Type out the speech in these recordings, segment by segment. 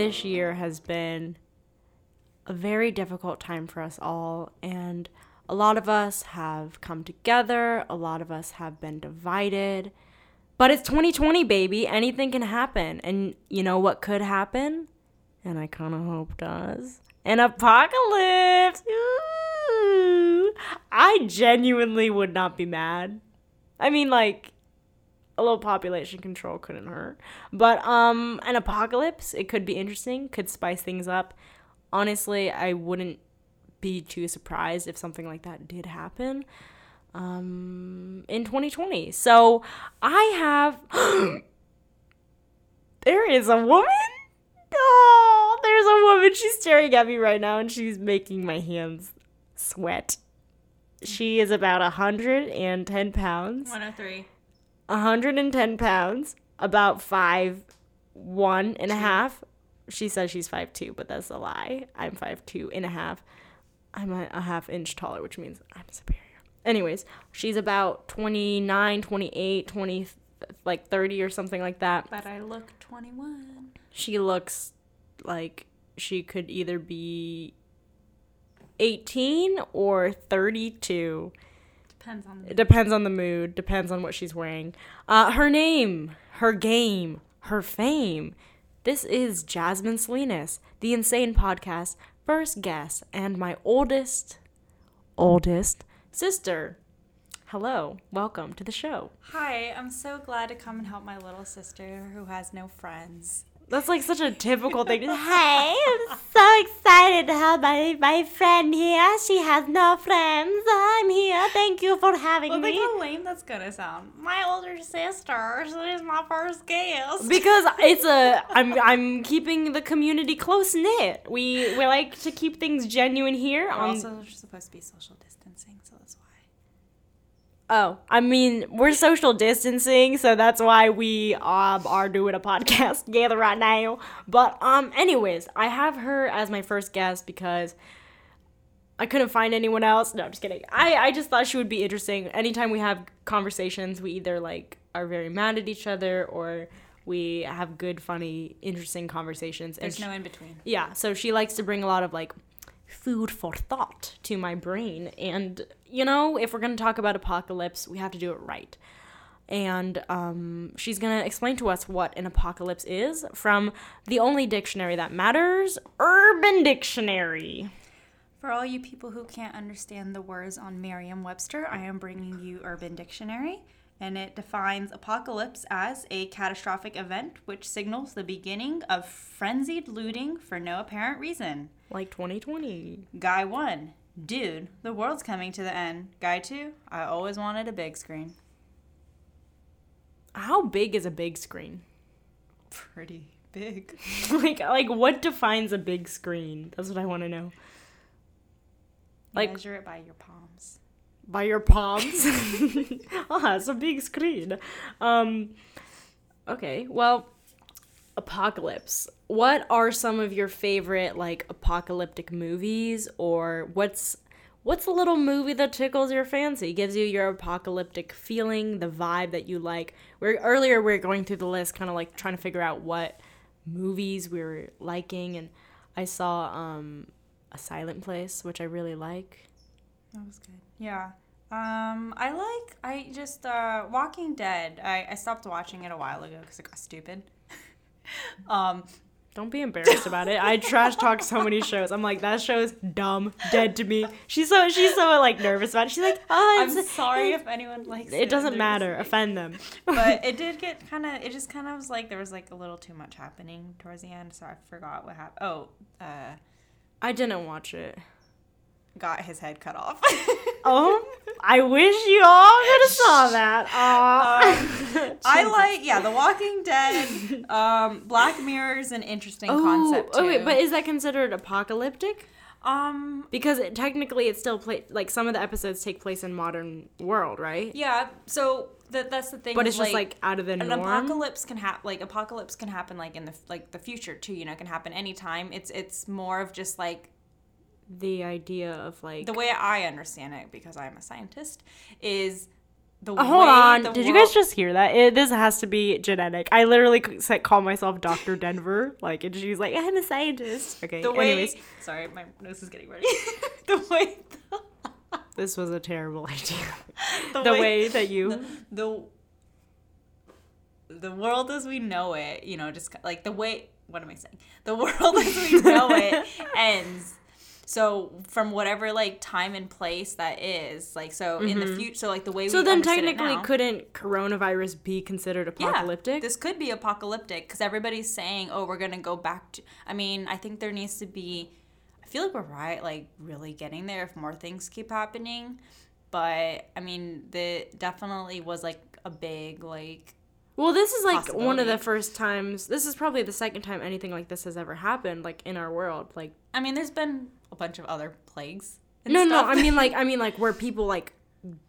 this year has been a very difficult time for us all, and a lot of us have come together, a lot of us have been divided. But it's 2020, baby. Anything can happen. And you know what could happen? And I kind of hope does. An apocalypse. Ooh. I genuinely would not be mad. I mean, like, a little population control couldn't hurt. But um an apocalypse, it could be interesting, could spice things up. Honestly, I wouldn't be too surprised if something like that did happen um in 2020. So, I have There is a woman? Oh, there's a woman. She's staring at me right now and she's making my hands sweat. She is about 110 pounds. 103. 110 pounds, about five one and a half. She says she's five two, but that's a lie. I'm five two and a half. I'm a, a half inch taller, which means I'm superior. Anyways, she's about 29, 28, 20, like 30 or something like that. But I look 21. She looks like she could either be 18 or 32. Depends on It depends on the mood, depends on what she's wearing. Uh, her name, her game, her fame. This is Jasmine Salinas, the Insane Podcast, first guest, and my oldest, oldest sister. Hello, welcome to the show. Hi, I'm so glad to come and help my little sister who has no friends. That's like such a typical thing. Hey, I'm so excited to have my, my friend here. She has no friends. I'm here. Thank you for having Well, me. think how lame that's gonna sound. My older sister, she's my first guest. because it's a I'm I'm keeping the community close knit. We we like to keep things genuine here. We're On, also supposed to be social distancing, so that's why. Oh, I mean we're social distancing, so that's why we um are doing a podcast together right now. But um, anyways, I have her as my first guest because. I couldn't find anyone else. No, I'm just kidding. I, I just thought she would be interesting. Anytime we have conversations, we either like are very mad at each other or we have good, funny, interesting conversations. And There's she- no in between. yeah, so she likes to bring a lot of like food for thought to my brain. And, you know, if we're going to talk about apocalypse, we have to do it right. And um, she's going to explain to us what an apocalypse is from the only dictionary that matters Urban Dictionary. For all you people who can't understand the words on Merriam Webster, I am bringing you Urban Dictionary, and it defines apocalypse as a catastrophic event which signals the beginning of frenzied looting for no apparent reason. Like 2020. Guy 1, dude, the world's coming to the end. Guy 2, I always wanted a big screen. How big is a big screen? Pretty big. like, like what defines a big screen? That's what I want to know. Like- Measure it by your palms. By your palms. ah, it's a big screen. Um, okay, well, apocalypse. What are some of your favorite like apocalyptic movies, or what's what's the little movie that tickles your fancy, gives you your apocalyptic feeling, the vibe that you like? We're earlier we are going through the list, kind of like trying to figure out what movies we were liking, and I saw um, a Silent Place, which I really like. That was good. Yeah. Um, I like, I just, uh, Walking Dead, I, I stopped watching it a while ago because it got stupid. um, Don't be embarrassed about it. I trash talk so many shows. I'm like, that show's dumb, dead to me. She's so she's so like nervous about it. She's like, oh, I'm sorry if anyone likes it. it doesn't matter. Offend them. but it did get kind of, it just kind of was like, there was like a little too much happening towards the end, so I forgot what happened. Oh, uh, I didn't watch it. Got his head cut off. Oh, I wish you all could have saw that. Aw. I like, yeah, The Walking Dead. Um, Black Mirror is an interesting concept too. oh wait, but is that considered apocalyptic? um, Because it, technically, it's still play like some of the episodes take place in modern world, right? yeah. So that that's the thing. But it's just like, out of the an norm. apocalypse can happen like apocalypse can happen like in the like the future too you know it can happen anytime it's it's more of just like the idea of like the way i understand it because i'm a scientist is the Uh, hold way on. the Did you guys just hear that? It, this has to be genetic. I literally call myself Dr. Denver. Like, and she's like, I'm a scientist. Okay. the way? anyways, Sorry, my nose is getting ready. the way. this was a terrible idea. The, the way that you. the the world as we know it, you know, just like the way what am I saying? The world as we know it ends. So from whatever like time and place that is, like so in the future, so like the way Mm-hmm. So then technically, now- couldn't coronavirus be considered apocalyptic? Yeah, this could be apocalyptic because everybody's saying, "Oh, we're gonna go back to." I mean, I think there needs to be. I feel like we're right, like really getting there if more things keep happening. But I mean, the definitely was like a big like. Well, this is like one of the first times. This is probably the second time anything like this has ever happened, like in our world. Like, I mean, there's been a bunch of other plagues. no, no. I mean like, I mean like where people like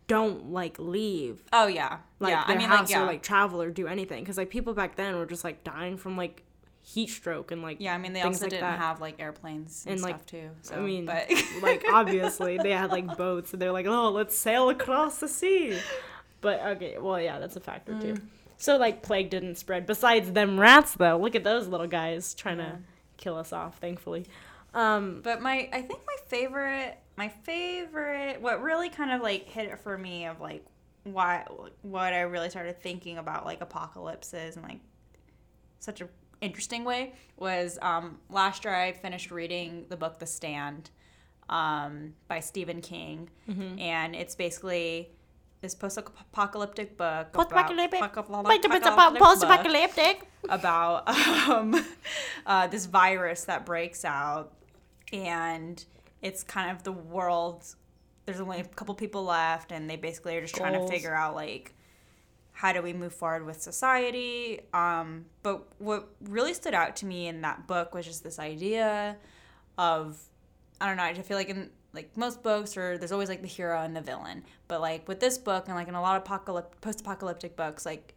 don't like leave oh yeah, like yeah. their I mean, house like yeah, or like travel or do anything because like people back then were just like dying from like heat stroke and like yeah. I mean, they also like didn't that. have like airplanes and, And, stuff too. So, I mean, but like obviously they had like boats and they're like, oh, let's sail across the sea. But okay, well, yeah, that's a factor too. Mm. So like plague didn't spread. Besides them rats though, look at those little guys trying Yeah. to kill us off. Thankfully, um, But my, I think my favorite, my favorite, what really kind of like hit it for me of like why, what I really started thinking about like apocalypses and like such a interesting way was um, last year I finished reading the book The Stand um, by Stephen King, Mm-hmm. and it's basically this post-apocalyptic book. Post-apocalyptic. about- post-apocalyptic. about um, uh, this virus that breaks out, and it's kind of the world. There's only a couple people left, and they basically are just trying to figure out like how do we move forward with society. Um, but what really stood out to me in that book was just this idea of I don't know. I just feel like in like most books, or there's always like the hero and the villain. But like with this book, and like in a lot of apocalyptic, post-apocalyptic books, like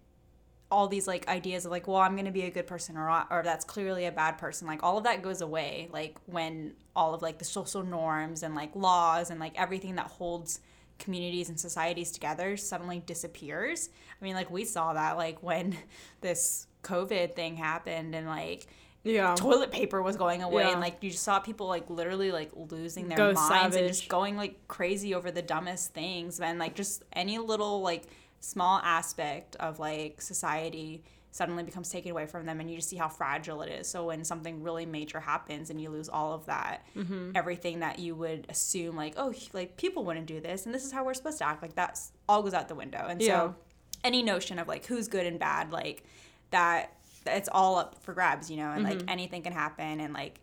all these like ideas of like, well, I'm gonna be a good person, or or that's clearly a bad person. Like all of that goes away. Like when all of like the social norms and like laws and like everything that holds communities and societies together suddenly disappears. I mean, like we saw that like when this COVID thing happened and like Yeah. toilet paper was going away Yeah. and like you just saw people like literally like losing their Go minds and just going like crazy over the dumbest things and like just any little like small aspect of like society suddenly becomes taken away from them and you just see how fragile it is so when something really major happens and you lose all of that Mm-hmm. everything that you would assume like oh like people wouldn't do this and this is how we're supposed to act like that's all goes out the window and Yeah. so any notion of like who's good and bad like that it's all up for grabs you know and Mm-hmm. like anything can happen and like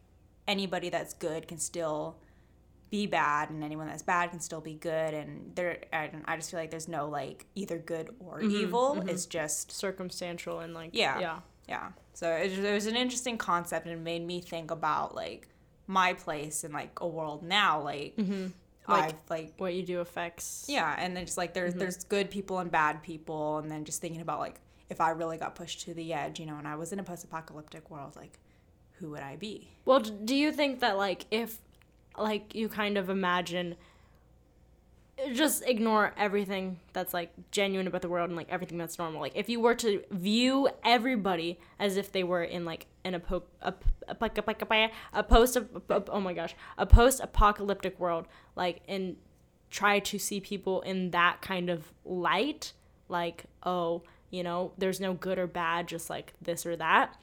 anybody that's good can still be bad and anyone that's bad can still be good and there and i just feel like there's no like either good or Mm-hmm, evil mm-hmm. it's just Circumstantial and like Yeah. yeah. yeah so it, was- it was an interesting concept and it made me think about like my place in like a world now like mm-hmm. Like- i've like What you do affects. yeah, and then just like there's mm-hmm. there's good people and bad people, and then just thinking about like if I really got pushed to the edge, you know, and I was in a post-apocalyptic world, like who would I be? Well, do you think that like if like you kind of imagine just ignore everything that's like genuine about the world and like everything that's normal. Like if you were to view everybody as if they were in like an apo- a, a, a, a post oh my gosh, a post apocalyptic world like and try to see people in that kind of light like oh, you know, there's no good or bad just like this or that.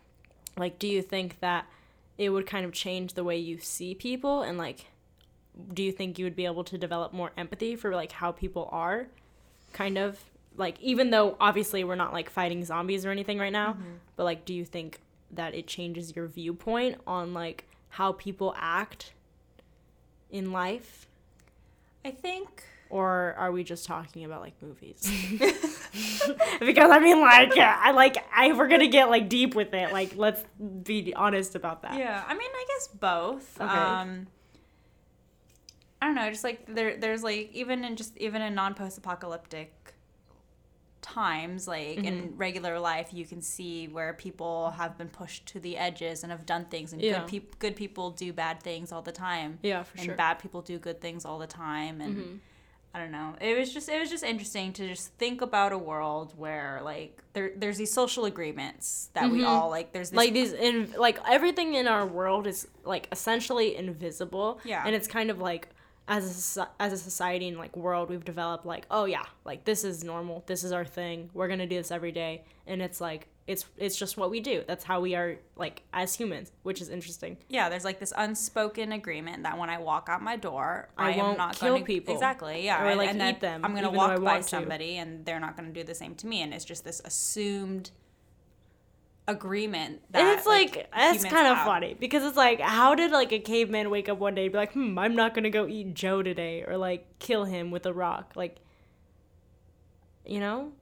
Like do you think that it would kind of change the way you see people and like do you think you would be able to develop more empathy for like how people are? Kind of like even though obviously we're not like fighting zombies or anything right now mm-hmm. but like do you think that it changes your viewpoint on like how people act in life? I think or are we just talking about like movies because i mean like i like i we're gonna get like deep with it like let's be honest about that yeah, I mean I guess both. Okay. Um, I don't know, just like there there's like even in just even in non-post-apocalyptic times like in Mm-hmm. regular life you can see where people have been pushed to the edges and have done things and Yeah. good peop good people do bad things all the time yeah for and sure bad people do good things all the time and Mm-hmm. I don't know. It was just it was just interesting to just think about a world where like there there's these social agreements that we mm-hmm. all like. There's this like these in like everything in our world is like essentially invisible Yeah. and it's kind of like as a as a society and like world we've developed like oh yeah like this is normal this is our thing we're gonna do this every day and it's like it's it's just what we do that's how we are like as humans which is interesting yeah, there's like this unspoken agreement that when I walk out my door, I I, am won't not kill going to people. exactly, yeah, Or, like, and eat them, I'm going to even though I walk by want to. somebody and they're not going to do the same to me, and it's just this assumed agreement that and it's like, that's kind of funny because it's like how did like a caveman wake up one day and be like hmm i'm not gonna go eat joe today or like kill him with a rock? Like you know?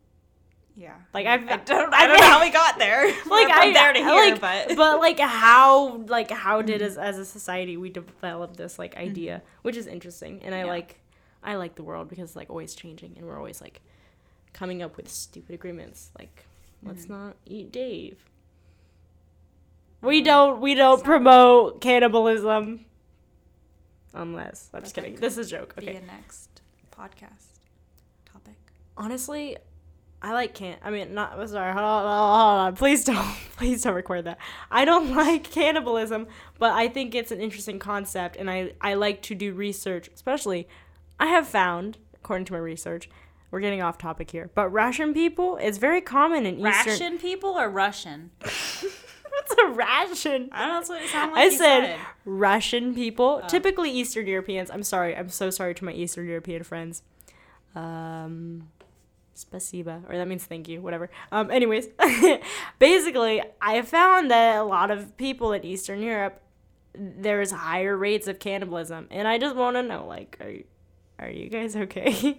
Yeah, Like, I've- I don't, I don't know how we got there. like i'm there to hear like, but but like how like how did mm-hmm. as as a society we develop this like mm-hmm. idea, which is interesting, and I Yeah. like I like the world because it's like always changing, and we're always like coming up with stupid agreements, like let's mm-hmm. not eat Dave. We don't we don't promote cannibalism. Unless I'm just kidding. This is a joke. be Okay. a next podcast topic. honestly, I like can't. I mean, not sorry. Hold on, hold on. Please don't, please don't record that. I don't like cannibalism, but I think it's an interesting concept, and I I like to do research. Especially, I have found, according to my research, we're getting off topic here, but Russian people is very common in Eastern. Ration people or Russian? What's a ration? I don't know. That's what it sounded like. I said, said. Russian people, typically Eastern Europeans. I'm sorry. I'm so sorry to my Eastern European friends. Um, spasiba, or that means thank you, whatever. Um, anyways, basically, I found that a lot of people in Eastern Europe, there's higher rates of cannibalism, and I just want to know, like, are you, are you guys okay?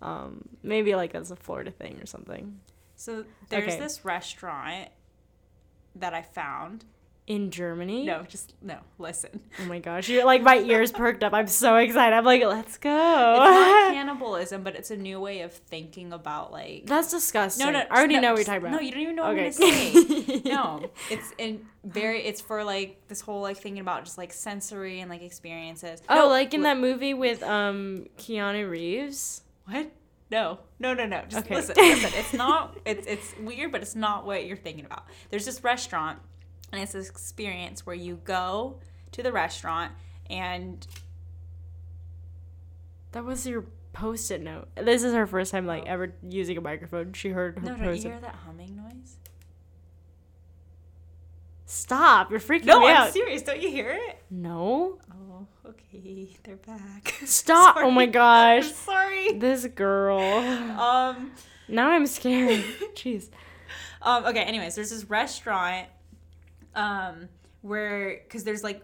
um, maybe like that's a Florida thing or something. So there's Okay. this restaurant that I found. In Germany? No, just no. Listen, Oh my gosh, you're like my ears perked up. I'm so excited. I'm like, let's go. it's not cannibalism, but it's a new way of thinking about like. That's disgusting. No, no, I already no, know what you're talking about. No, you don't even know what Okay. I'm gonna say. no, it's in very. It's for like this whole like thinking about just like sensory and like experiences. Oh, No, like in that movie with um Keanu Reeves. What? No, no, no, no. Just Okay. listen, listen. It's not. It's it's weird, but it's not what you're thinking about. There's this restaurant, and it's this experience where you go to the restaurant and That was your post-it note. This is her first time like oh. ever using a microphone. She heard her no, no. You hear that humming noise? Stop! You're freaking out. No, me I'm out. serious. Don't you hear it? no. Oh, okay. They're back. Stop! Oh my gosh. I'm sorry. This girl. Um. Now I'm scared. Jeez. Um, okay, anyways, there's this restaurant um, where, because there's like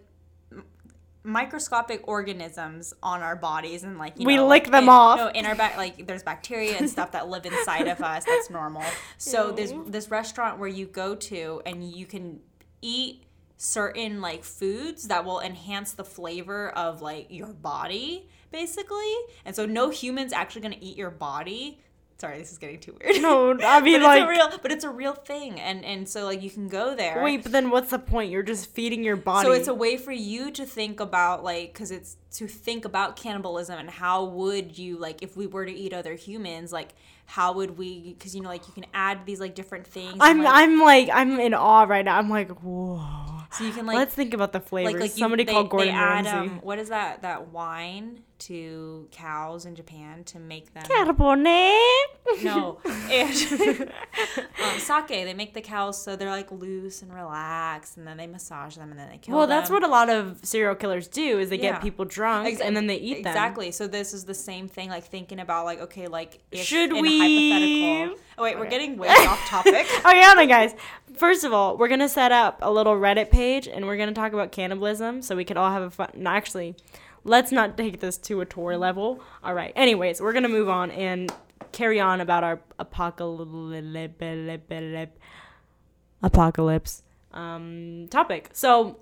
microscopic organisms on our bodies and like, you We know, lick like, them in, off. No, in our back, like there's bacteria and stuff that live inside of us. That's normal. So there's this restaurant where you go to and you can eat certain like foods that will enhance the flavor of like your body basically and so no human's actually going to eat your body sorry this is getting too weird No, I mean but like. it's a real but it's a real thing and and so like you can go there Wait, but then what's the point? You're just feeding your body. so it's a way for you to think about like because it's to think about cannibalism and how would you like if we were to eat other humans like how would we because you know like you can add these like different things I'm like, I'm like I'm in awe right now. I'm like, whoa. so you can like Let's think about the flavors. like like you, Somebody they, called Gordon they add, Ramsay. um, what is that that wine to cows in Japan to make them Carbonate. No, and um, sake. They make the cows so they're like loose and relaxed, and then they massage them, and then they kill them. Well, them. that's what a lot of serial killers do. Is they Yeah. get people drunk Ex- and then they eat them. Exactly. So this is the same thing. Like thinking about like okay, like if Should in we- hypothetical. Oh wait, we're getting way off topic. oh yeah, my guys. First of all, we're gonna set up a little Reddit page, and we're gonna talk about cannibalism, so we could all have a fun. No, actually, let's not take this to a tour level. All right. Anyways, we're gonna move on and carry on about our apocalypse apocalypse um, topic. So,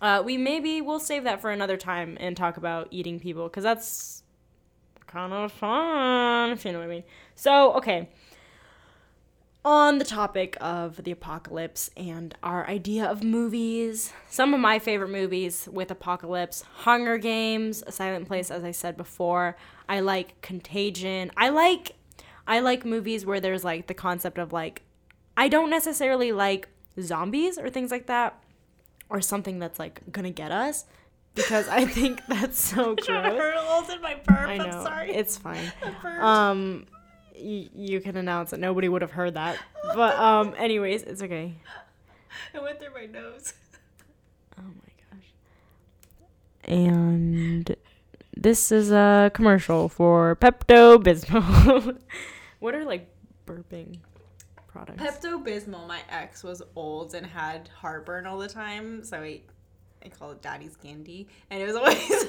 uh, we maybe we'll save that for another time and talk about eating people because that's kind of fun, if you know what I mean. So, okay. On the topic of the apocalypse and our idea of movies, some of my favorite movies with apocalypse Hunger Games, A Silent Place, as I said before. I like Contagion. I like. I like movies where there's like the concept of like I don't necessarily like zombies or things like that or something that's like gonna get us because I think that's so gross. I Hurdles in my burp. I know. I'm sorry. It's fine. Um y- you can announce that nobody would have heard that. But um anyways, it's okay. it went through my nose. Oh my gosh. And this is a commercial for Pepto Bismol. what are like burping products? Pepto Bismol, my ex was old and had heartburn all the time, so I, I call it Daddy's candy, and it was always.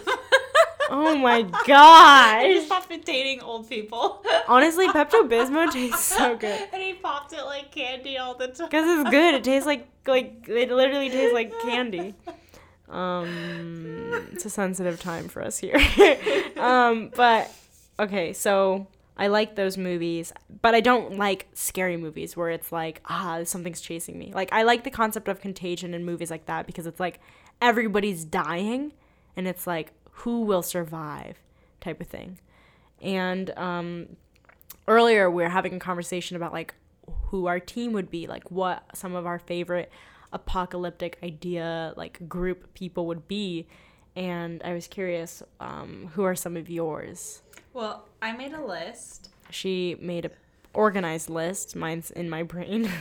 Oh my god! I gosh. stopped dating old people. Honestly, Pepto Bismol tastes so good. and he popped it like candy all the time. Cause it's good. It tastes like like it literally tastes like candy. Um, it's a sensitive time for us here. um, but okay, so I like those movies, but I don't like scary movies where it's like ah something's chasing me. Like I like the concept of contagion in movies like that because it's like everybody's dying, and it's like who will survive type of thing. And um, earlier we were having a conversation about like who our team would be, like what some of our favorite apocalyptic idea like group people would be. And I was curious, um, who are some of yours? Well, I made a list. She made a organized list. Mine's in my brain.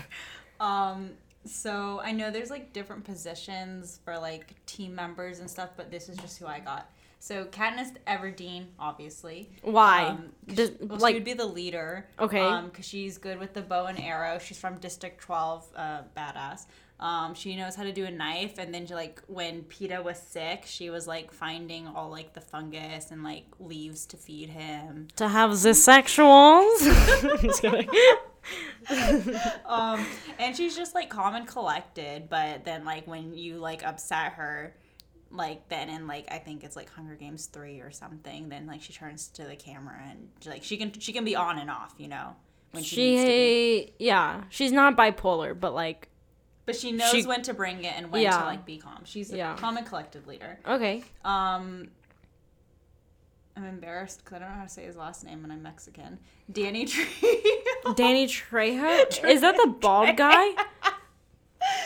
Um, so I know there's like different positions for like team members and stuff, but this is just who I got. So Katniss Everdeen, obviously. Why? Um, Does- she, well, like- she would be the leader. Okay. Um, because she's good with the bow and arrow. She's from District Twelve. Uh, badass. Um, she knows how to do a knife, and then she, like when Peeta was sick, she was like finding all like the fungus and like leaves to feed him. to have the sexuals? Just kidding. um, and she's just like calm and collected, but then like when you like upset her, like then in like I think it's like Hunger Games three or something, then like she turns to the camera and like she can she can be on and off, you know, when she, needs to be. She, yeah, she's not bipolar, but like, But she knows she- when to bring it and when Yeah. to like be calm. She's a Yeah. calm and collected leader. okay. Um, I'm embarrassed because I don't know how to say his last name and I'm Mexican. Danny Trejo. Danny Trejo? Is that the bald guy?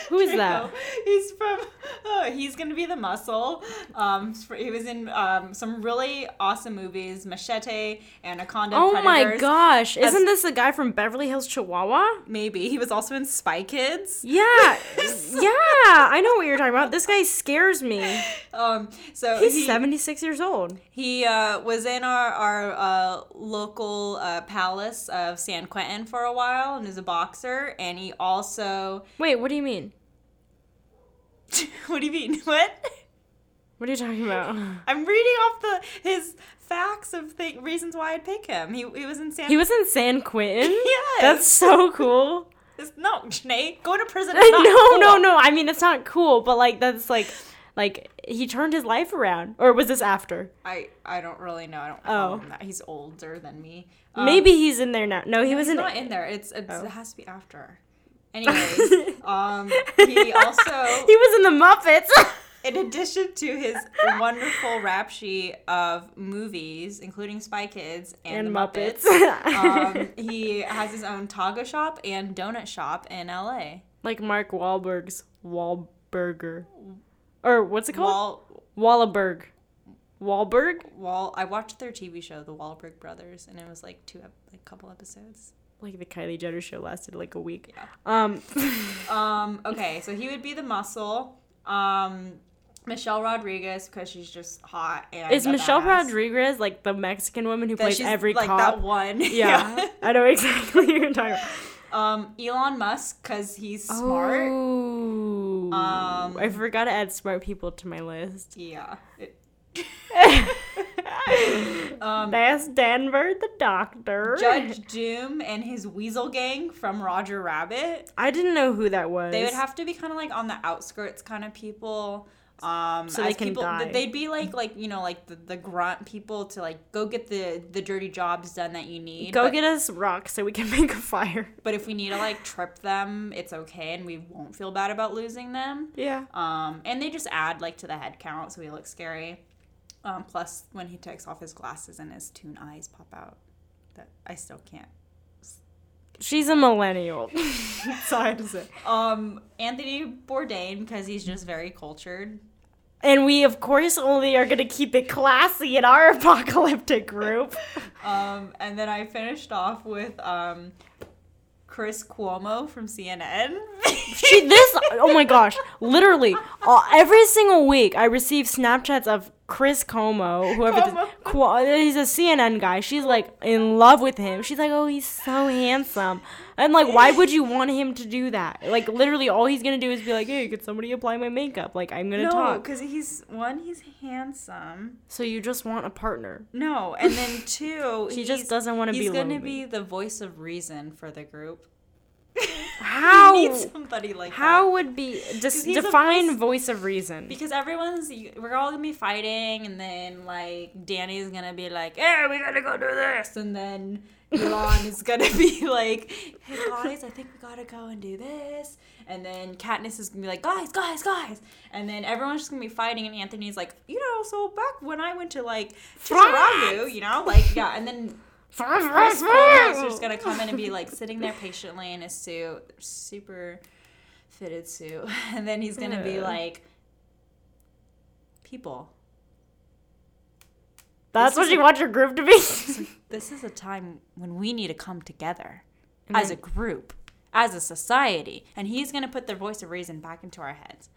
Who is that? He's from. Oh, he's gonna be the muscle. Um, he was in um, some really awesome movies: Machete, Anaconda. Oh my gosh. As- Isn't this the guy from Beverly Hills, Chihuahua? Maybe he was also in Spy Kids. Yeah. yeah. I know what you're talking about. This guy scares me. Um, so He's he, 76 years old. He uh, was in our our uh, local uh, palace of San Quentin for a while and is a boxer. And he also. Wait, what do you mean? what do you mean? What? What are you talking about? I'm reading off the his facts of th- reasons why I'd pick him. He, he was in San. He was in San Quentin? Yes. That's so cool. It's- no, Janae, go to prison. is no, cool. no, no. I mean, it's not cool, but like, that's like, like, he turned his life around. Or was this after? I I don't really know. I don't. Oh. That. He's older than me. Um, Maybe he's in there now. No, he no, was he's in. not in there. It's, it's Oh. it has to be after. Anyways, um, he also he was in the Muppets. in addition to his wonderful rap sheet of movies, including Spy Kids and, and the Muppets. Um, he has his own taco shop and donut shop in LA. like Mark Wahlberg's Wahlburger. Or what's it called? Wall, Wahlberg. Wahlberg? Wall. I watched their TV show, The Wahlberg Brothers, and it was like two, like couple episodes. Like the Kylie Jenner show lasted like a week. Yeah. Um, Um. Okay, so he would be the muscle. Um. Michelle Rodriguez because she's just hot and is Michelle badass. Rodriguez like the Mexican woman who That plays every like cop? that one. Yeah, I know exactly what you're talking about. Um, Elon Musk because he's smart. Oh, Um, I forgot to add smart people to my list. Yeah. It- um, That's Denver the doctor. Judge Doom and his Weasel Gang from Roger Rabbit. I didn't know who that was. They would have to be kind of like on the outskirts kind of people. Um, So they can people, die. They'd be like, like you know, like the, the grunt people to like go get the the dirty jobs done that you need. Go but, get us rocks so we can make a fire. But if we need to like trip them, it's okay, and we won't feel bad about losing them. Yeah. Um, and they just add like to the head count, so we look scary. Um, plus, when he takes off his glasses and his toon eyes pop out, that I still can't. She's a millennial. That's all I have to say. Um, Anthony Bourdain because he's just very cultured. And we, of course, only are gonna keep it classy in our apocalyptic group. Um, and then I finished off with um, Chris Cuomo from CNN. She, this, oh my gosh, literally, uh, every single week I receive Snapchats of Chris Como, whoever this, Cuomo. He's a CNN guy. She's like in love with him. She's like, oh, he's so handsome. And like, why would you want him to do that? Like, literally, all he's gonna do is be like, hey, could somebody apply my makeup? Like, I'm gonna no, talk. No, because he's one, he's handsome. So you just want a partner. No, and then two, He just doesn't want to be He's gonna be the voice of reason for the group. How? Need somebody like that. How would be just define voice- voice of reason? Because everyone's, we're all gonna be fighting, and then like Danny's gonna be like, "Hey, we gotta go do this," and then Elon is gonna be like, "Hey guys, I think we gotta go and do this," and then Katniss is gonna be like, "Guys, guys, guys," and then everyone's just gonna be fighting, and Anthony's like, "You know, so back when I went to like Chicharragu, you know, like yeah," and then Chris just gonna come in and be like sitting there patiently in a suit, super fitted suit, and then he's gonna be like, "People, That's This what you a- want your group to be. this is a time when we need to come together And as a group, as a society." And he's gonna put the voice of reason back into our heads.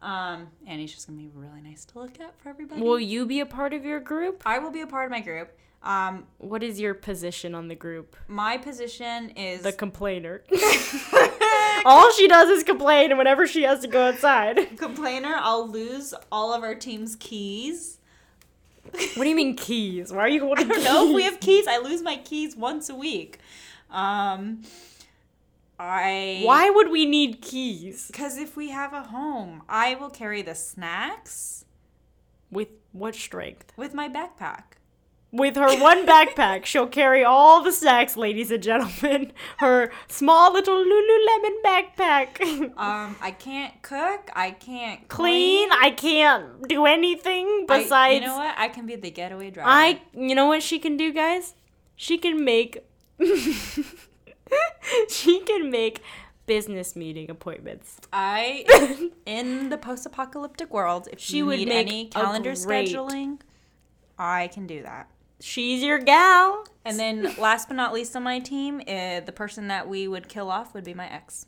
Um, and he's just gonna be really nice to look at for everybody. Will you be a part of your group? I will be a part of my group. Um, What is your position on the group? my position is The complainer. All she does is complain whenever she has to go outside. complainer. I'll lose all of our team's keys. What do you mean keys? Why are you I holding don't know if we have keys. I lose my keys once a week. Um, I Why would we need keys? Because if we have a home, I will carry the snacks With what strength? with my backpack. With her one backpack, she'll carry all the snacks, ladies and gentlemen. Her small little Lululemon backpack. Um, I can't cook. I can't Clean. I can't do anything I- besides. you know what? I can be the getaway driver. I, you know what she can do, guys? She can make. she can make business meeting appointments. I in the post-apocalyptic world, if She you would need any calendar great- scheduling, I can do that. She's your gal. And then, last but not least on my team, uh, the person that we would kill off would be my ex.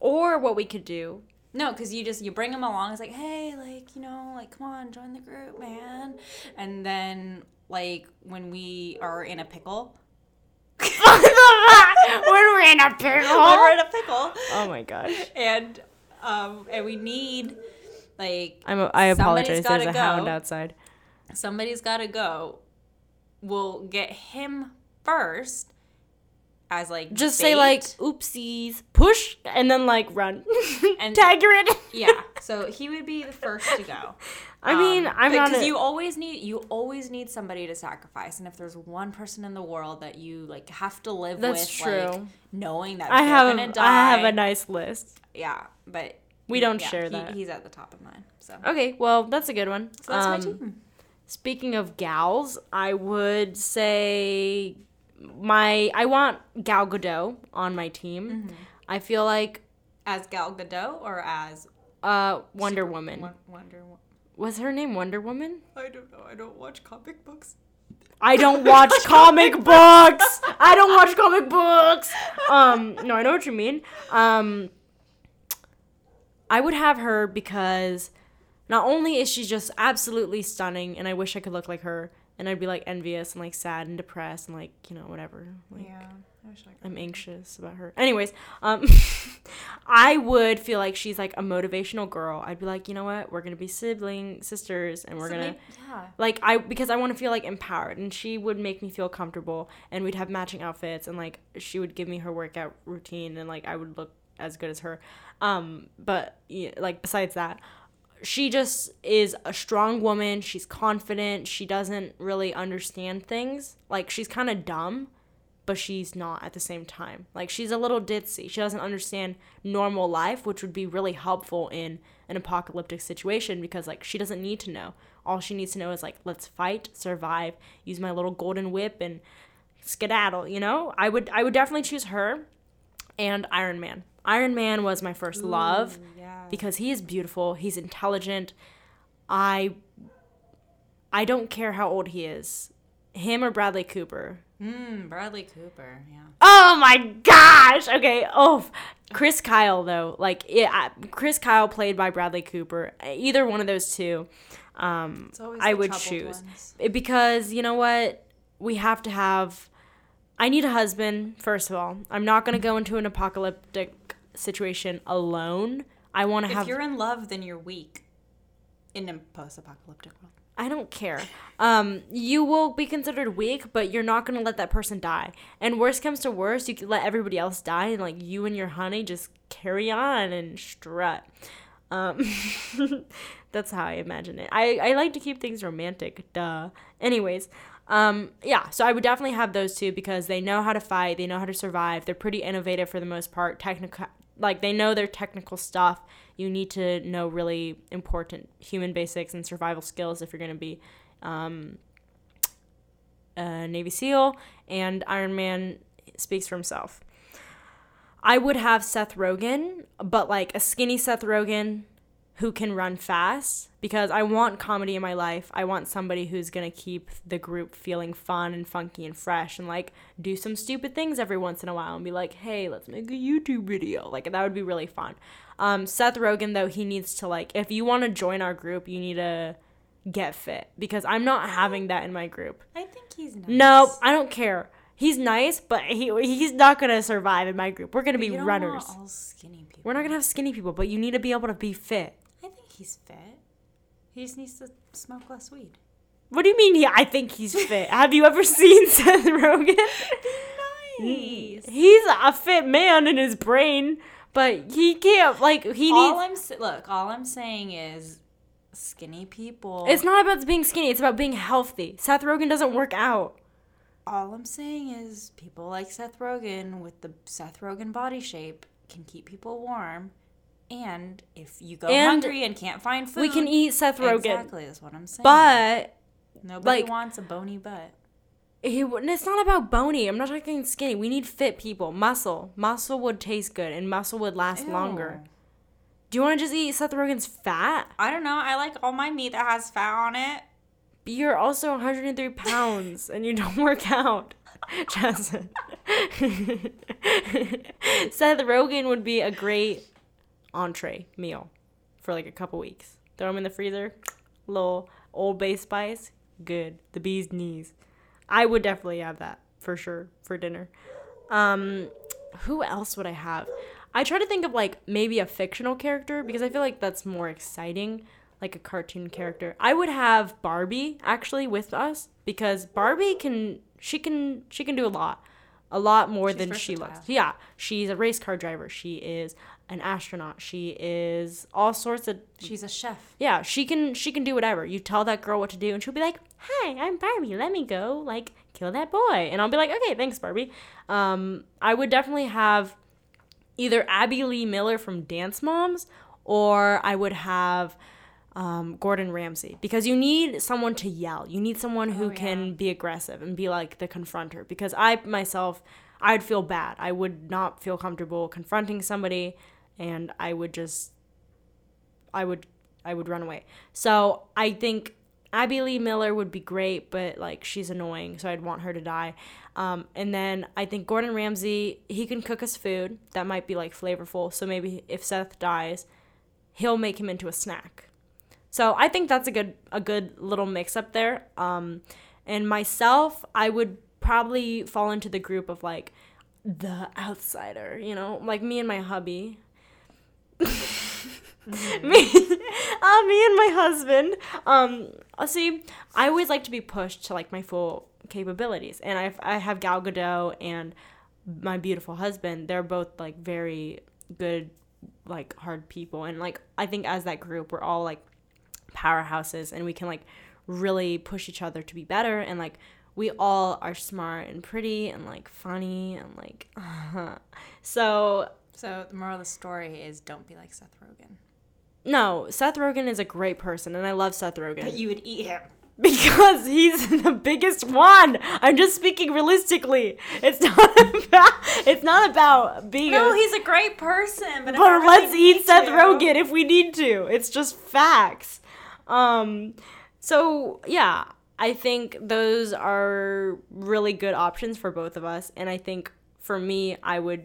Or what we could do. No, because you just you bring them along. It's like, hey, like you know, like come on, join the group, man. And then like when we are in a pickle, when we're in a pickle. when we're in a pickle, Oh my gosh. and um, and we need like I'm a, I apologize. There's a hound outside. Somebody's got to go. We'll get him first as like Just say like oopsies, push, and then like run. And- Tag her in. yeah. So he would be the first to go. I mean, Um, I'm not. because a- you always need you always need somebody to sacrifice, and if there's one person in the world that you like have to live That's with, true. like knowing that I have. gonna A, die, I have a nice list. yeah, but We don't yeah, share he- that. He's at the top of mine. So, Okay, well that's a good one. so that's my Um, team. Speaking of gals, I would say my I want Gal Gadot on my team. Mm-hmm. I feel like As Gal Gadot or as uh Wonder Woman. Wonder Woman. Was her name Wonder Woman? I don't know. I don't watch comic books. I don't watch comic books. I don't watch comic books. Um, no, I know what you mean. Um, I would have her because not only is she just absolutely stunning, and I wish I could look like her, and I'd be like envious and like sad and depressed and like you know whatever. Like, Yeah, I wish I could. I'm anxious about her. Anyways, um, I would feel like she's like a motivational girl. I'd be like, you know what, we're gonna be sibling sisters, and we're So gonna maybe- yeah. like I because I want to feel like empowered, and she would make me feel comfortable, and we'd have matching outfits, and like she would give me her workout routine, and like I would look as good as her. Um, but yeah, like besides that, she just is a strong woman. She's confident. She doesn't really understand things. Like she's kind of dumb, but she's not at the same time. Like she's a little ditzy. She doesn't understand normal life, which would be really helpful in an apocalyptic situation because like she doesn't need to know. All she needs to know is like let's fight, survive, use my little golden whip and skedaddle, you know? I would I would definitely choose her and Iron Man. Iron Man was my first love yeah. because he is beautiful, he's intelligent. I I don't care how old he is. Him or Bradley Cooper. Mm, Bradley Cooper. Yeah. Oh my gosh. Okay. Oh, Chris Kyle though. Like it, I, Chris Kyle played by Bradley Cooper. Either one of those two. Um, I would choose ones. Because you know what we have to have. I need a husband first of all. I'm not gonna go into an apocalyptic situation alone. I want to have. If you're in love, then you're weak. In a post-apocalyptic world. I don't care. Um, you will be considered weak, but you're not gonna let that person die. And worst comes to worst, you can let everybody else die, and like you and your honey just carry on and strut. Um, that's how I imagine it. I I like to keep things romantic. Duh. Anyways, um, yeah. So I would definitely have those two because they know how to fight. They know how to survive. They're pretty innovative for the most part. Technical, like they know their technical stuff. You need to know really important human basics and survival skills if you're going to be um, a Navy SEAL. And Iron Man speaks for himself. I would have Seth Rogen, but like a skinny Seth Rogen who can run fast because I want comedy in my life. I want somebody who's going to keep the group feeling fun and funky and fresh and like do some stupid things every once in a while and be like, "Hey, let's make a YouTube video." Like that would be really fun. Um Seth Rogen though, he needs to like if you want to join our group, you need to get fit because I'm not having that in my group. I think he's nice. No, I don't care. He's nice, but he he's not gonna survive in my group. We're gonna be You don't runners. All skinny people. We're not gonna have skinny people, but you need to be able to be fit. He's fit. He just needs to smoke less weed. What do you mean? He, I think he's fit. have you ever seen Seth Rogen? Nice. He's a fit man in his brain, but he can't. Like he all needs. I'm look, all I'm saying is skinny people. It's not about being skinny. It's about being healthy. Seth Rogen doesn't work out. all I'm saying is people like Seth Rogen with the Seth Rogen body shape can keep people warm. And if you go And hungry and can't find food, We can eat Seth Rogen, Exactly, that's what I'm saying. but nobody like- wants a bony butt. he. It's not about bony. I'm not talking skinny. We need fit people. Muscle. Muscle would taste good, and muscle would last longer. Do you want to just eat Seth Rogen's fat? I don't know. I like all my meat that has fat on it. You're also 103 pounds and you don't work out. Justin. Seth Rogen would be a great entree meal for like a couple weeks. Throw them in the freezer, little Old Bay spice, good. The bee's knees. I would definitely have that for sure for dinner. Um, who else would I have? I try to think of like maybe a fictional character because I feel like that's more exciting, like a cartoon character. I would have Barbie actually with us because Barbie can she can she can do a lot. A lot more She's than she looks. Yeah, she's a race car driver. She is an astronaut. She is all sorts of She's a chef. yeah, she can she can do whatever. You tell that girl what to do and she'll be like, "Hi, I'm Barbie. Let me go like kill that boy." And I'll be like, "Okay, thanks, Barbie." Um I would definitely have either Abby Lee Miller from Dance Moms or I would have um, Gordon Ramsay because you need someone to yell. You need someone who Oh, yeah. can be aggressive and be like the confronter because I myself I'd feel bad. I would not feel comfortable confronting somebody and I would just I would I would run away. So I think Abby Lee Miller would be great, but like she's annoying, so I'd want her to die. Um, and then I think Gordon Ramsay, he can cook us food that might be like flavorful. So maybe if Seth dies, he'll make him into a snack. So I think that's a good a good little mix up there. Um, and myself, I would probably fall into the group of like the outsider, you know, like me and my hubby. me, uh, me and my husband. Um, uh, see, I always like to be pushed to like my full capabilities, and I I have Gal Gadot and my beautiful husband. They're both like very good like hard people and like I think as that group we're all like powerhouses and we can like really push each other to be better and like we all are smart and pretty and like funny and like so So the moral of the story is don't be like Seth Rogen. No Seth Rogen is a great person and I love Seth Rogen But you would eat him. because he's the biggest one I'm just speaking realistically it's not about it's not about being No, a, he's a great person, but, but really let's eat Seth to- Rogen if we need to. It's just facts. Um, so yeah, I think those are really good options for both of us, and I think for me, I would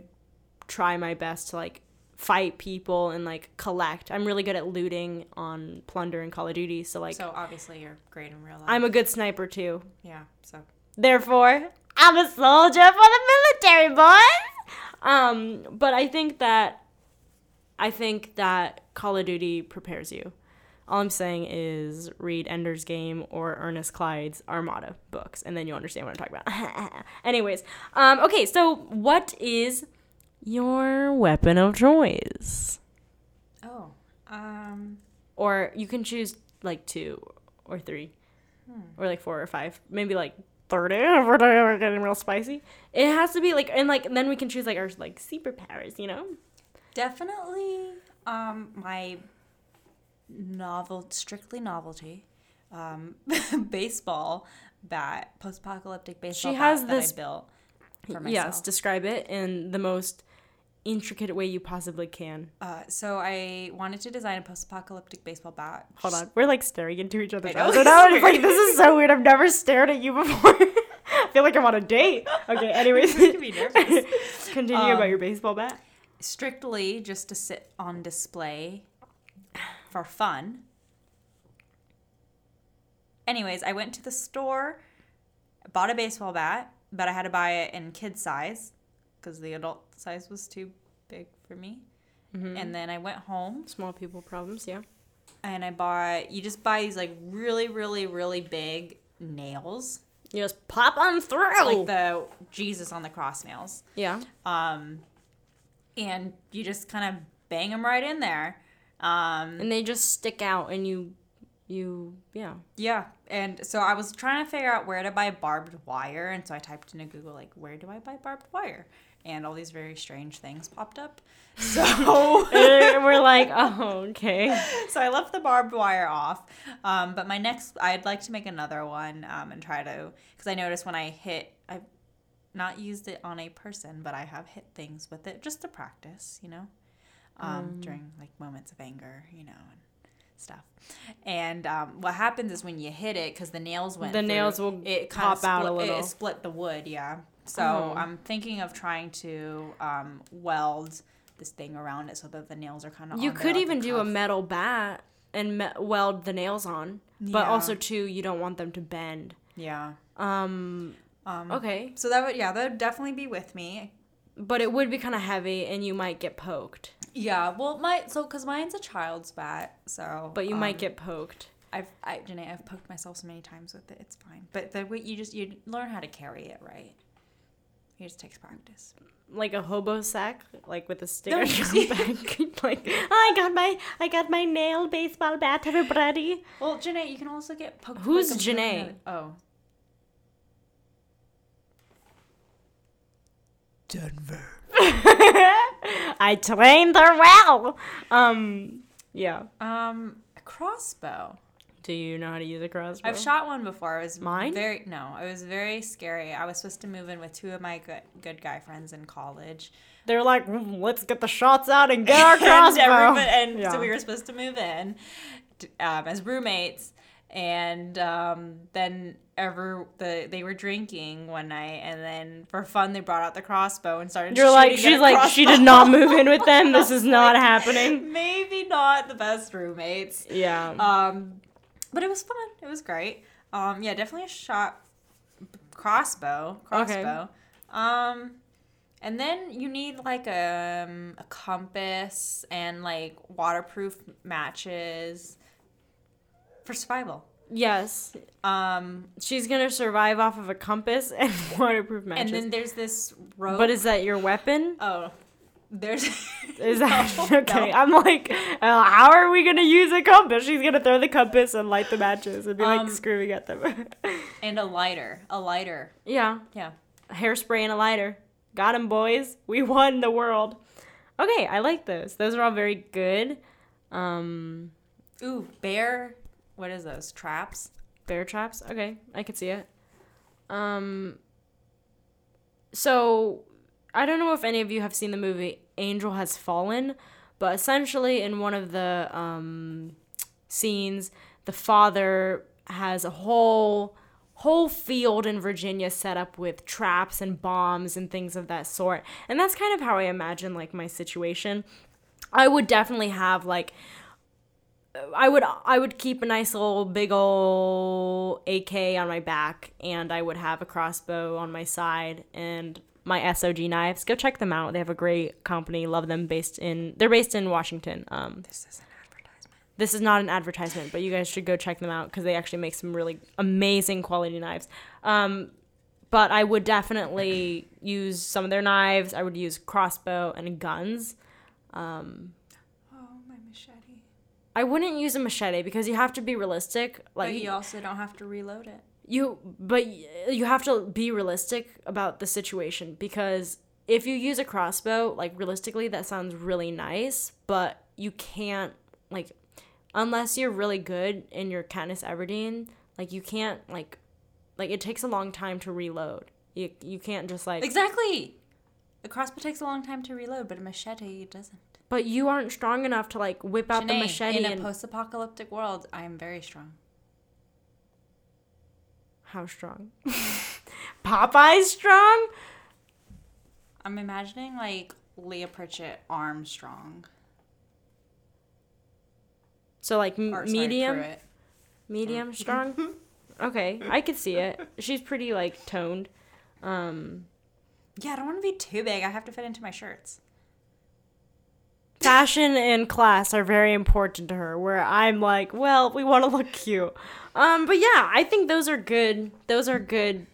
try my best to like fight people and like collect. I'm really good at looting on Plunder and Call of Duty, so like So obviously you're great in real life. I'm a good sniper too. yeah. So Therefore, I'm a soldier for the military, boys. Um, but I think that I think that Call of Duty prepares you. All I'm saying is read Ender's Game or Ernest Cline's Armada books, and then you'll understand what I'm talking about. Anyways, um, okay, so what is your weapon of choice? oh um Or you can choose like two or three, or like four or five, maybe like thirty if we're getting real spicy. It has to be like, and like then we can choose like our like superpowers, you know? definitely um my novel strictly novelty um baseball bat post-apocalyptic baseball bat has that this- I built for myself. Yes, describe it in the most intricate way you possibly can. Uh, so I wanted to design a post-apocalyptic baseball bat. Hold on, we're like staring into each other's eyes now. is It's like this is so weird. I've never stared at you before. I feel like I'm on a date. Okay, anyways, Making me nervous. continue about Um, your baseball bat. Strictly just to sit on display for fun. Anyways, I went to the store, bought a baseball bat, but I had to buy it in kid size because the adult size was too big for me. Mm-hmm. And then I went home Small people problems, yeah. and I bought, you just buy these like really, really, really big nails. You just pop on through. Like the Jesus on the cross nails. yeah. Um, and you just kind of bang them right in there. Um, and they just stick out and you you yeah yeah, and so I was trying to figure out where to buy barbed wire, and so I typed into Google like, where do I buy barbed wire? And all these very strange things popped up. So, we're like oh okay so I left the barbed wire off. Um, but my next, I'd like to make another one um, and try to, because I noticed when I hit, I've not used it on a person, but I have hit things with it just to practice, you know, um, during like moments of anger, you know, and stuff. And um, what happens is when you hit it, because the nails went, The through, nails will it pop out a split- little. It split the wood, yeah. So Oh. I'm thinking of trying to um, weld this thing around it so that the nails are kind of. you could even do a metal bat and me- weld the nails on but Yeah. also too you don't want them to bend Yeah. um Um, okay So that would yeah, that would definitely be with me. but it would be kind of heavy and you might get poked Yeah, well, my so because mine's a child's bat, so but you um, might get poked I've I Janae, I've poked myself so many times with it. It's fine, but the way you just you learn how to carry it right. It just takes practice. like a hobo sack like with a stick No, on your back like i got my i got my nail baseball bat everybody Well, Janae, you can also get poked. Who's with a completely Janae? other- Oh, i trained her well um yeah um, a crossbow. Do you know how to use a crossbow I've shot one before. It was Mine? very no. It was very scary. I was supposed to move in with two of my good good guy friends in college. they're like "Mm, let's get the shots out and get our and, crossbow everybody- and Yeah. so we were supposed to move in um, as roommates and um, then ever the they were drinking one night and then for fun they brought out the crossbow and started You're like, she's like, she did not move in with them. This is not happening. maybe not the best roommates Yeah. um, but it was fun it was great um, yeah definitely a shot crossbow Okay. crossbow um and then you need like a, um, a compass and like waterproof matches for survival. yes. Um, She's going to survive off of a compass and waterproof matches. and then there's this rope. but is that your weapon? oh, There's Is that No, okay? no. I'm like, uh, how are we gonna use a compass? She's gonna throw the compass and light the matches and be like Um, screaming at them. and a lighter, a lighter. yeah, Yeah. a hairspray and a lighter. Got him, boys. We won the world. Okay, I like those. Those are all very good. Um, Ooh, bear. What is those traps? bear traps. Okay, I could see it. Um, so I don't know if any of you have seen the movie Angel Has Fallen, but essentially in one of the um, scenes, the father has a whole whole field in Virginia set up with traps and bombs and things of that sort. And that's kind of how I imagine like my situation. I would definitely have like I would I would keep a nice little big old AK on my back and I would have a crossbow on my side and my SOG knives. Go check them out. They have a great company. Love them based in they're based in Washington. Um This is an advertisement. this is not an advertisement, but you guys should go check them out because they actually make some really amazing quality knives. Um, but I would definitely use some of their knives. I would use crossbow and guns. Um, Oh, my machete. I wouldn't use a machete because you have to be realistic. Like But you also don't have to reload it. You but you have to be realistic about the situation because if you use a crossbow like realistically that sounds really nice but you can't like unless you're really good in your Katniss Everdeen like you can't like like it takes a long time to reload you you can't just like Exactly. A crossbow takes a long time to reload, but a machete doesn't. but you aren't strong enough to like whip out the machete in a and post-apocalyptic world, I am very strong. How strong Popeye's strong I'm imagining like Leah Pritchett Armstrong. so like m- Or, sorry, medium Pruitt. medium strong okay i could see it she's pretty like toned um Yeah, I don't want to be too big. I have to fit into my shirts. Fashion and class are very important to her where i'm like well we want to look cute. Um but yeah i think those are good those are good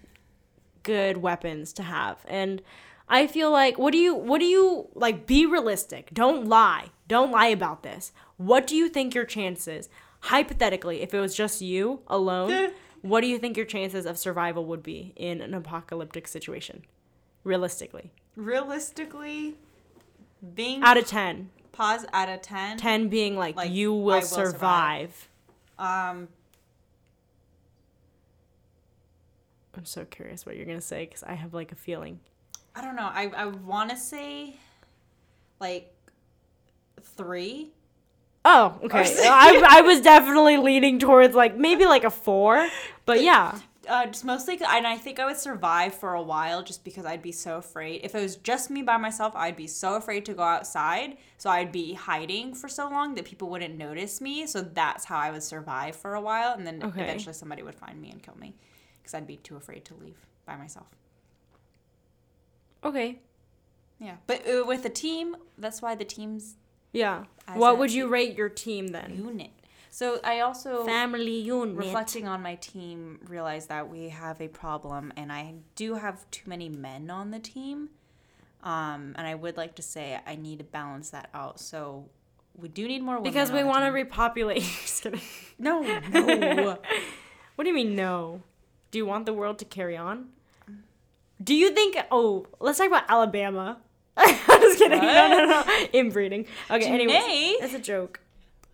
good weapons to have. And i feel like what do you what do you like be realistic. Don't lie. Don't lie about this. What do you think your chances hypothetically if it was just you alone what do you think your chances of survival would be in an apocalyptic situation? Realistically. Realistically, being out of 10 pause out of 10, 10 being like, Like, you will, will survive. survive. um I'm so curious what you're going to say because I have like a feeling. I don't know. I I want to say like 3. Oh, okay. I, I was definitely leaning towards like maybe like a four, but yeah. Uh, just mostly, and I think I would survive for a while just because I'd be so afraid. If it was just me by myself, I'd be so afraid to go outside. So I'd be hiding for so long that people wouldn't notice me. So that's how I would survive for a while. And then Okay. eventually somebody would find me and kill me because I'd be too afraid to leave by myself. Okay. Yeah. But uh, with a team, that's why the team's Yeah. What would you rate your team then? unit. So I also. Family unit. reflecting on my team realized that we have a problem and i do have too many men on the team um, and i would like to say i need to balance that out so we do need more women because we want to repopulate. Just kidding. no no What do you mean no? Do you want the world to carry on? Do you think? Oh, let's talk about Alabama. I'm just kidding. No, no, no. Inbreeding. Okay. Anyways, Janae. that's a joke.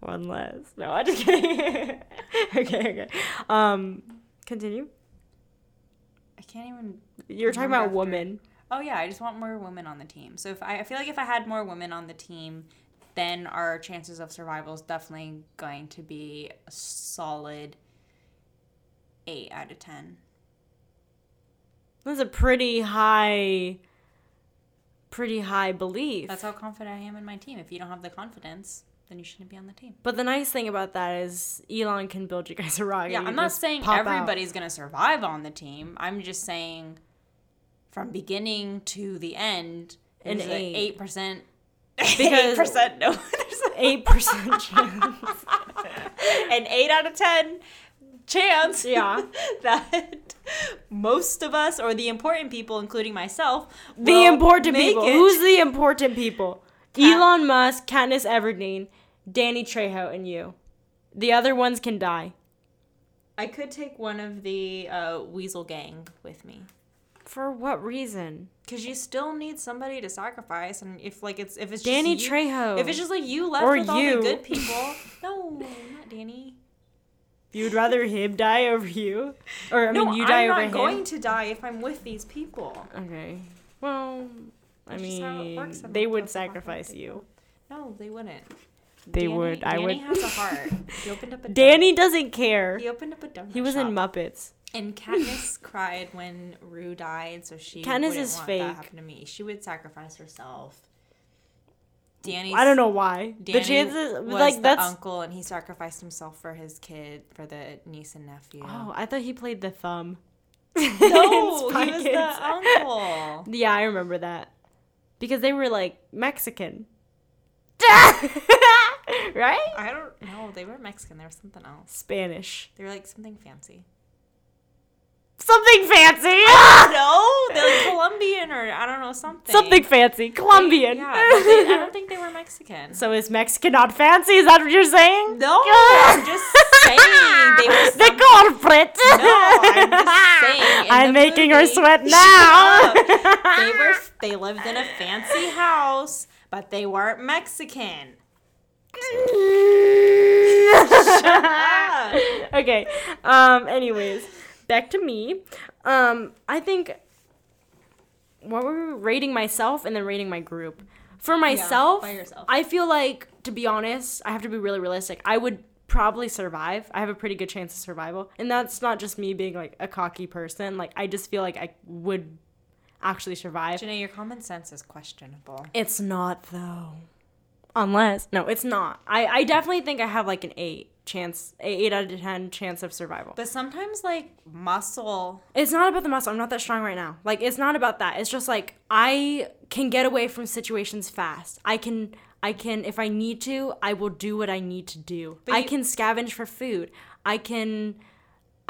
One less. No, I'm just kidding. okay, okay. Um, continue. i can't even You're talking about after- women. oh yeah i just want more women on the team so if I, I feel like if i had more women on the team then our chances of survival is definitely going to be a solid 8 out of 10 That's a pretty high, pretty high belief. that's how confident i am in my team if you don't have the confidence then you shouldn't be on the team but the nice thing about that is Elon can build you guys a rocket. Yeah, I'm not saying everybody's gonna survive on the team. I'm just saying from beginning to the end, An eight. percent. Eight percent. No, there's Eight percent chance. an eight out of ten chance. Yeah. that most of us, or the important people, including myself, The important people. it. Who's the important people? Kat- Elon Musk, Katniss Everdeen, Danny Trejo, and you. The other ones can die. I could take one of the uh, Weasel Gang with me. For what reason? Cause you still need somebody to sacrifice, and if like it's if it's Danny just you, Trejo. if it's just like you left Or with all you. the good people, no, not Danny. You'd rather him die over you? Or, I no, mean, you die I'm over him. I'm not going to die if I'm with these people. Okay. Well, I That's just how it mean, they would sacrifice you. No, they wouldn't. They would, I Danny would. has a heart. He opened up a dump- Danny doesn't care. He opened up a donut He was in. Muppets. And Katniss cried when Rue died, so she Katniss is want fake. that happen to me. She would sacrifice herself. Danny. I don't know why. Danny the chances, was like the that's. uncle, and he sacrificed himself for his kid, for the niece and nephew. Oh, I thought he played the thumb. no, he was the uncle. Yeah, I remember that. Because they were like Mexican. right? I don't know. They were Mexican. They were something else. Spanish. They were like something fancy. Something fancy. no, they're like Colombian or I don't know something. Something fancy. Colombian. Yeah, but they, I don't think they were Mexican. so is Mexican not fancy? Is that what you're saying? No, I'm just saying they were. The some- culprit. No, I'm just saying. in I'm the making her movie- sweat Shut now. up. they were. They lived in a fancy house, but they weren't Mexican. okay. Um. Anyways, back to me. Um. I think. What were we rating myself and then rating my group? For myself, yourself. I feel like to be honest, I have to be really realistic. I would probably survive. I have a pretty good chance of survival, and that's not just me being like a cocky person. Like I just feel like I would actually survive. Janae, your common sense is questionable. It's not though. Unless no, it's not. I I definitely think I have like an eight chance, eight out of ten chance of survival. But sometimes, like muscle. It's not about the muscle. I'm not that strong right now. Like it's not about that. It's just like I can get away from situations fast. I can I can if I need to, I will do what I need to do. But I you- can scavenge for food. I can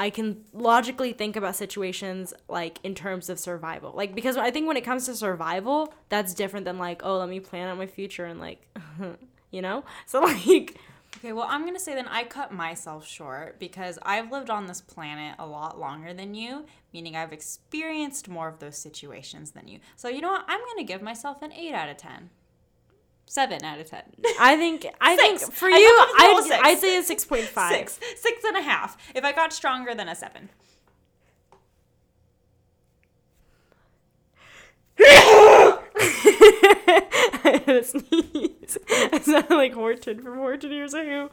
I can logically think about situations like in terms of survival. Like because I think when it comes to survival, that's different than like, oh, let me plan out my future and like you know? So like Okay, well, I'm gonna say then I cut myself short because I've lived on this planet a lot longer than you, meaning I've experienced more of those situations than you. So you know what? I'm gonna give myself an eight out of ten. Seven out of ten. I think I Six. think for I you thought I'd. I'd say a six point five. Six. Six and a half. If I got stronger than a seven. I sneeze. I sound like Horton from Horton Hears a Who.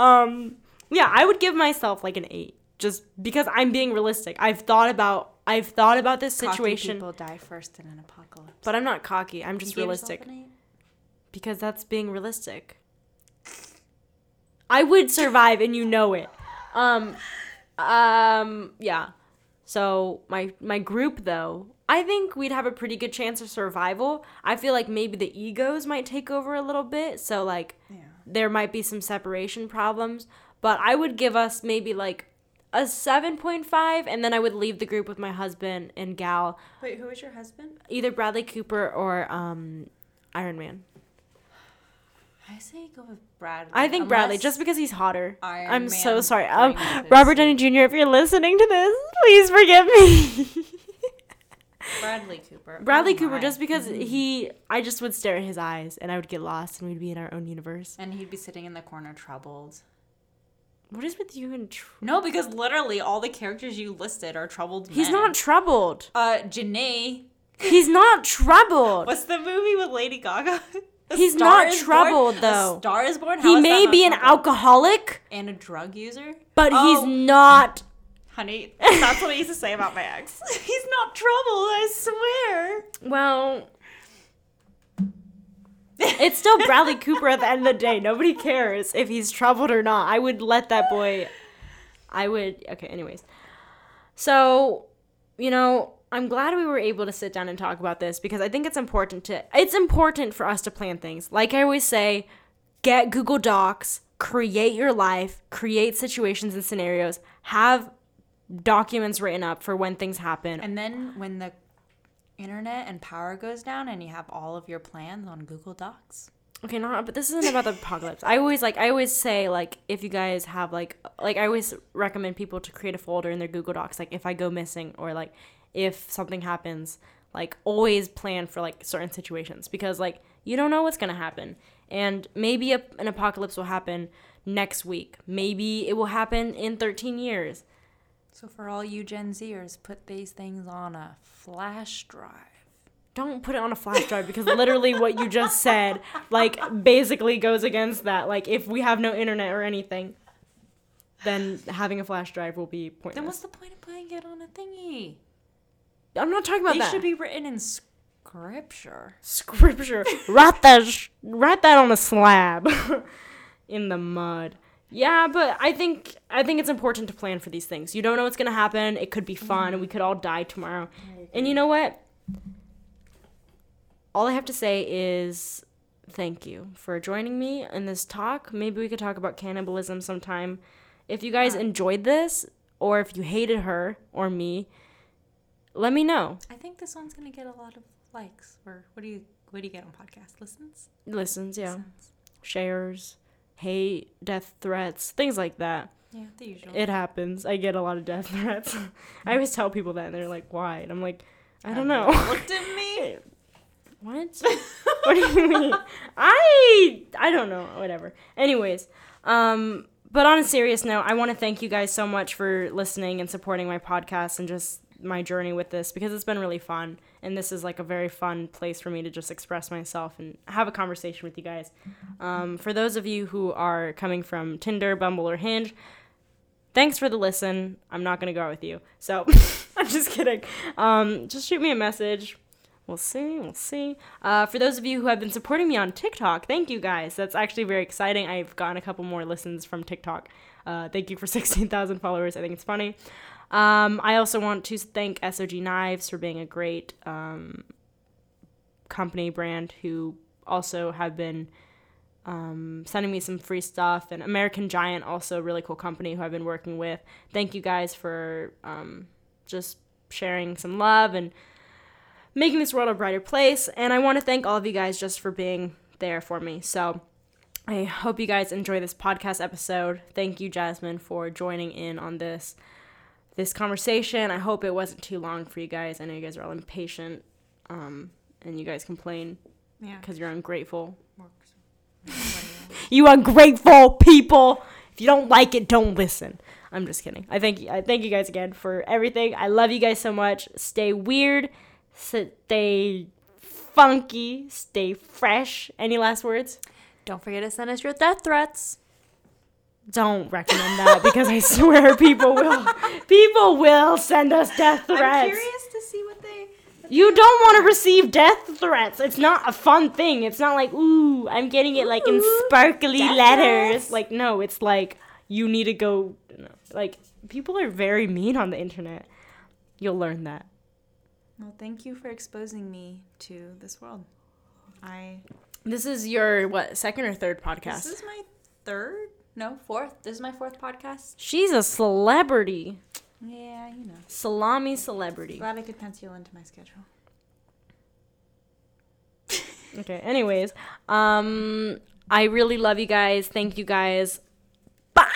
Um, yeah, I would give myself like an eight, just because I'm being realistic. I've thought about I've thought about this Cocky situation, people die first in an apocalypse. but I'm not cocky. I'm just You gave realistic an eight? Because that's being realistic. I would survive, and you know it. Um, um, yeah. So my my group though, I think we'd have a pretty good chance of survival. I feel like maybe the egos might take over a little bit, so like Yeah. there might be some separation problems, but I would give us maybe like a 7.5 and then I would leave the group with my husband and gal, Wait, who is your husband? either Bradley Cooper or um Iron Man. I say go with Bradley. I think Bradley just because he's hotter. Iron I'm so sorry. Um, Robert Downey Jr., if you're listening to this, please forgive me. Bradley Cooper. Bradley Oh Cooper, my. just because he, I just would stare at his eyes and I would get lost and we'd be in our own universe. And he'd be sitting in the corner troubled. What is with you and? Tr- No, because literally all the characters you listed are troubled he's men. not troubled. Uh, Janae. He's not troubled. What's the movie with Lady Gaga? He's not troubled, Born? though. A Star is Born. How He is may be an troubled? alcoholic, and a drug user. but Oh, he's not. honey. That's what I used to say about my ex. He's not troubled. I swear. Well, it's still Bradley Cooper at the end of the day. Nobody cares if he's troubled or not. I would let that boy. I would. Okay, anyways. So, you know, I'm glad we were able to sit down and talk about this because I think it's important to. It's important for us to plan things. Like I always say, get Google Docs, create your life, create situations and scenarios, have documents written up for when things happen. And then when the internet and power goes down and you have all of your plans on Google Docs. Okay, not but this isn't about the apocalypse. I always like I always say like if you guys have like like I always recommend people to create a folder in their Google Docs like if I go missing or like if something happens, like always plan for like certain situations because like you don't know what's going to happen. And maybe a, an apocalypse will happen next week. Maybe it will happen in 13 years. So for all you Gen Zers, put these things on a flash drive. Don't put it on a flash drive because literally what you just said like basically goes against that. Like if we have no internet or anything, then having a flash drive will be pointless. Then what's the point of putting it on a thingy? I'm not talking about They that. should be written in scripture. scripture. write that sh- write that on a slab in the mud. Yeah, but I think I think it's important to plan for these things. You don't know what's gonna happen. It could be fun, and we could all die tomorrow. And you know what? All I have to say is thank you for joining me in this talk. Maybe we could talk about cannibalism sometime. If you guys uh, enjoyed this, or if you hated her or me, let me know. I think this one's gonna get a lot of likes. Or what do you what do you get on podcast listens? Listens, yeah. Listens. shares, hate, death threats, things like that. Yeah, the usual. It happens. I get a lot of death threats. I always tell people that, and they're like, "Why?" And I'm like, "I don't know." Looked at me. what? what do you mean? I I don't know. Whatever. Anyways, um, but on a serious note, I want to thank you guys so much for listening and supporting my podcast and just my journey with this because it's been really fun and this is like a very fun place for me to just express myself and have a conversation with you guys um, for those of you who are coming from tinder bumble or hinge thanks for the listen i'm not going to go out with you so i'm just kidding um, just shoot me a message We'll see. We'll see. Uh, for those of you who have been supporting me on TikTok, thank you guys. That's actually very exciting. I've gotten a couple more listens from TikTok. Uh, thank you for 16,000 followers. I think it's funny. Um, I also want to thank SOG Knives for being a great um, company brand who also have been um, sending me some free stuff. And American Giant, also a really cool company who I've been working with. Thank you guys for um, just sharing some love and making this world a brighter place. And I want to thank all of you guys just for being there for me. So I hope you guys enjoy this podcast episode. Thank you, Jasmine, for joining in on this this conversation. I hope it wasn't too long for you guys. I know you guys are all impatient, um, and you guys complain Yeah. because you're ungrateful. Works. What do You ungrateful people! If you don't like it, don't listen. I'm just kidding. I thank I thank you guys again for everything. I love you guys so much. Stay weird, stay funky, stay fresh. Any last words? Don't forget to send us your death threats. Don't recommend that because I swear people will people will send us death I'm threats. curious to see what they. You don't want to receive death threats. It's not a fun thing. It's not like, ooh, I'm getting it like in sparkly death letters. threats. Like, no, it's like you need to go. no, Like, people are very mean on the internet. You'll learn that. Well, thank you for exposing me to this world. I. This is your what second or third podcast? This is my third, no, fourth. This is my fourth podcast. She's a celebrity, Yeah, you know. salami celebrity. Glad I could pencil into my schedule. Okay. Anyways, um, I really love you guys. Thank you guys. Bye.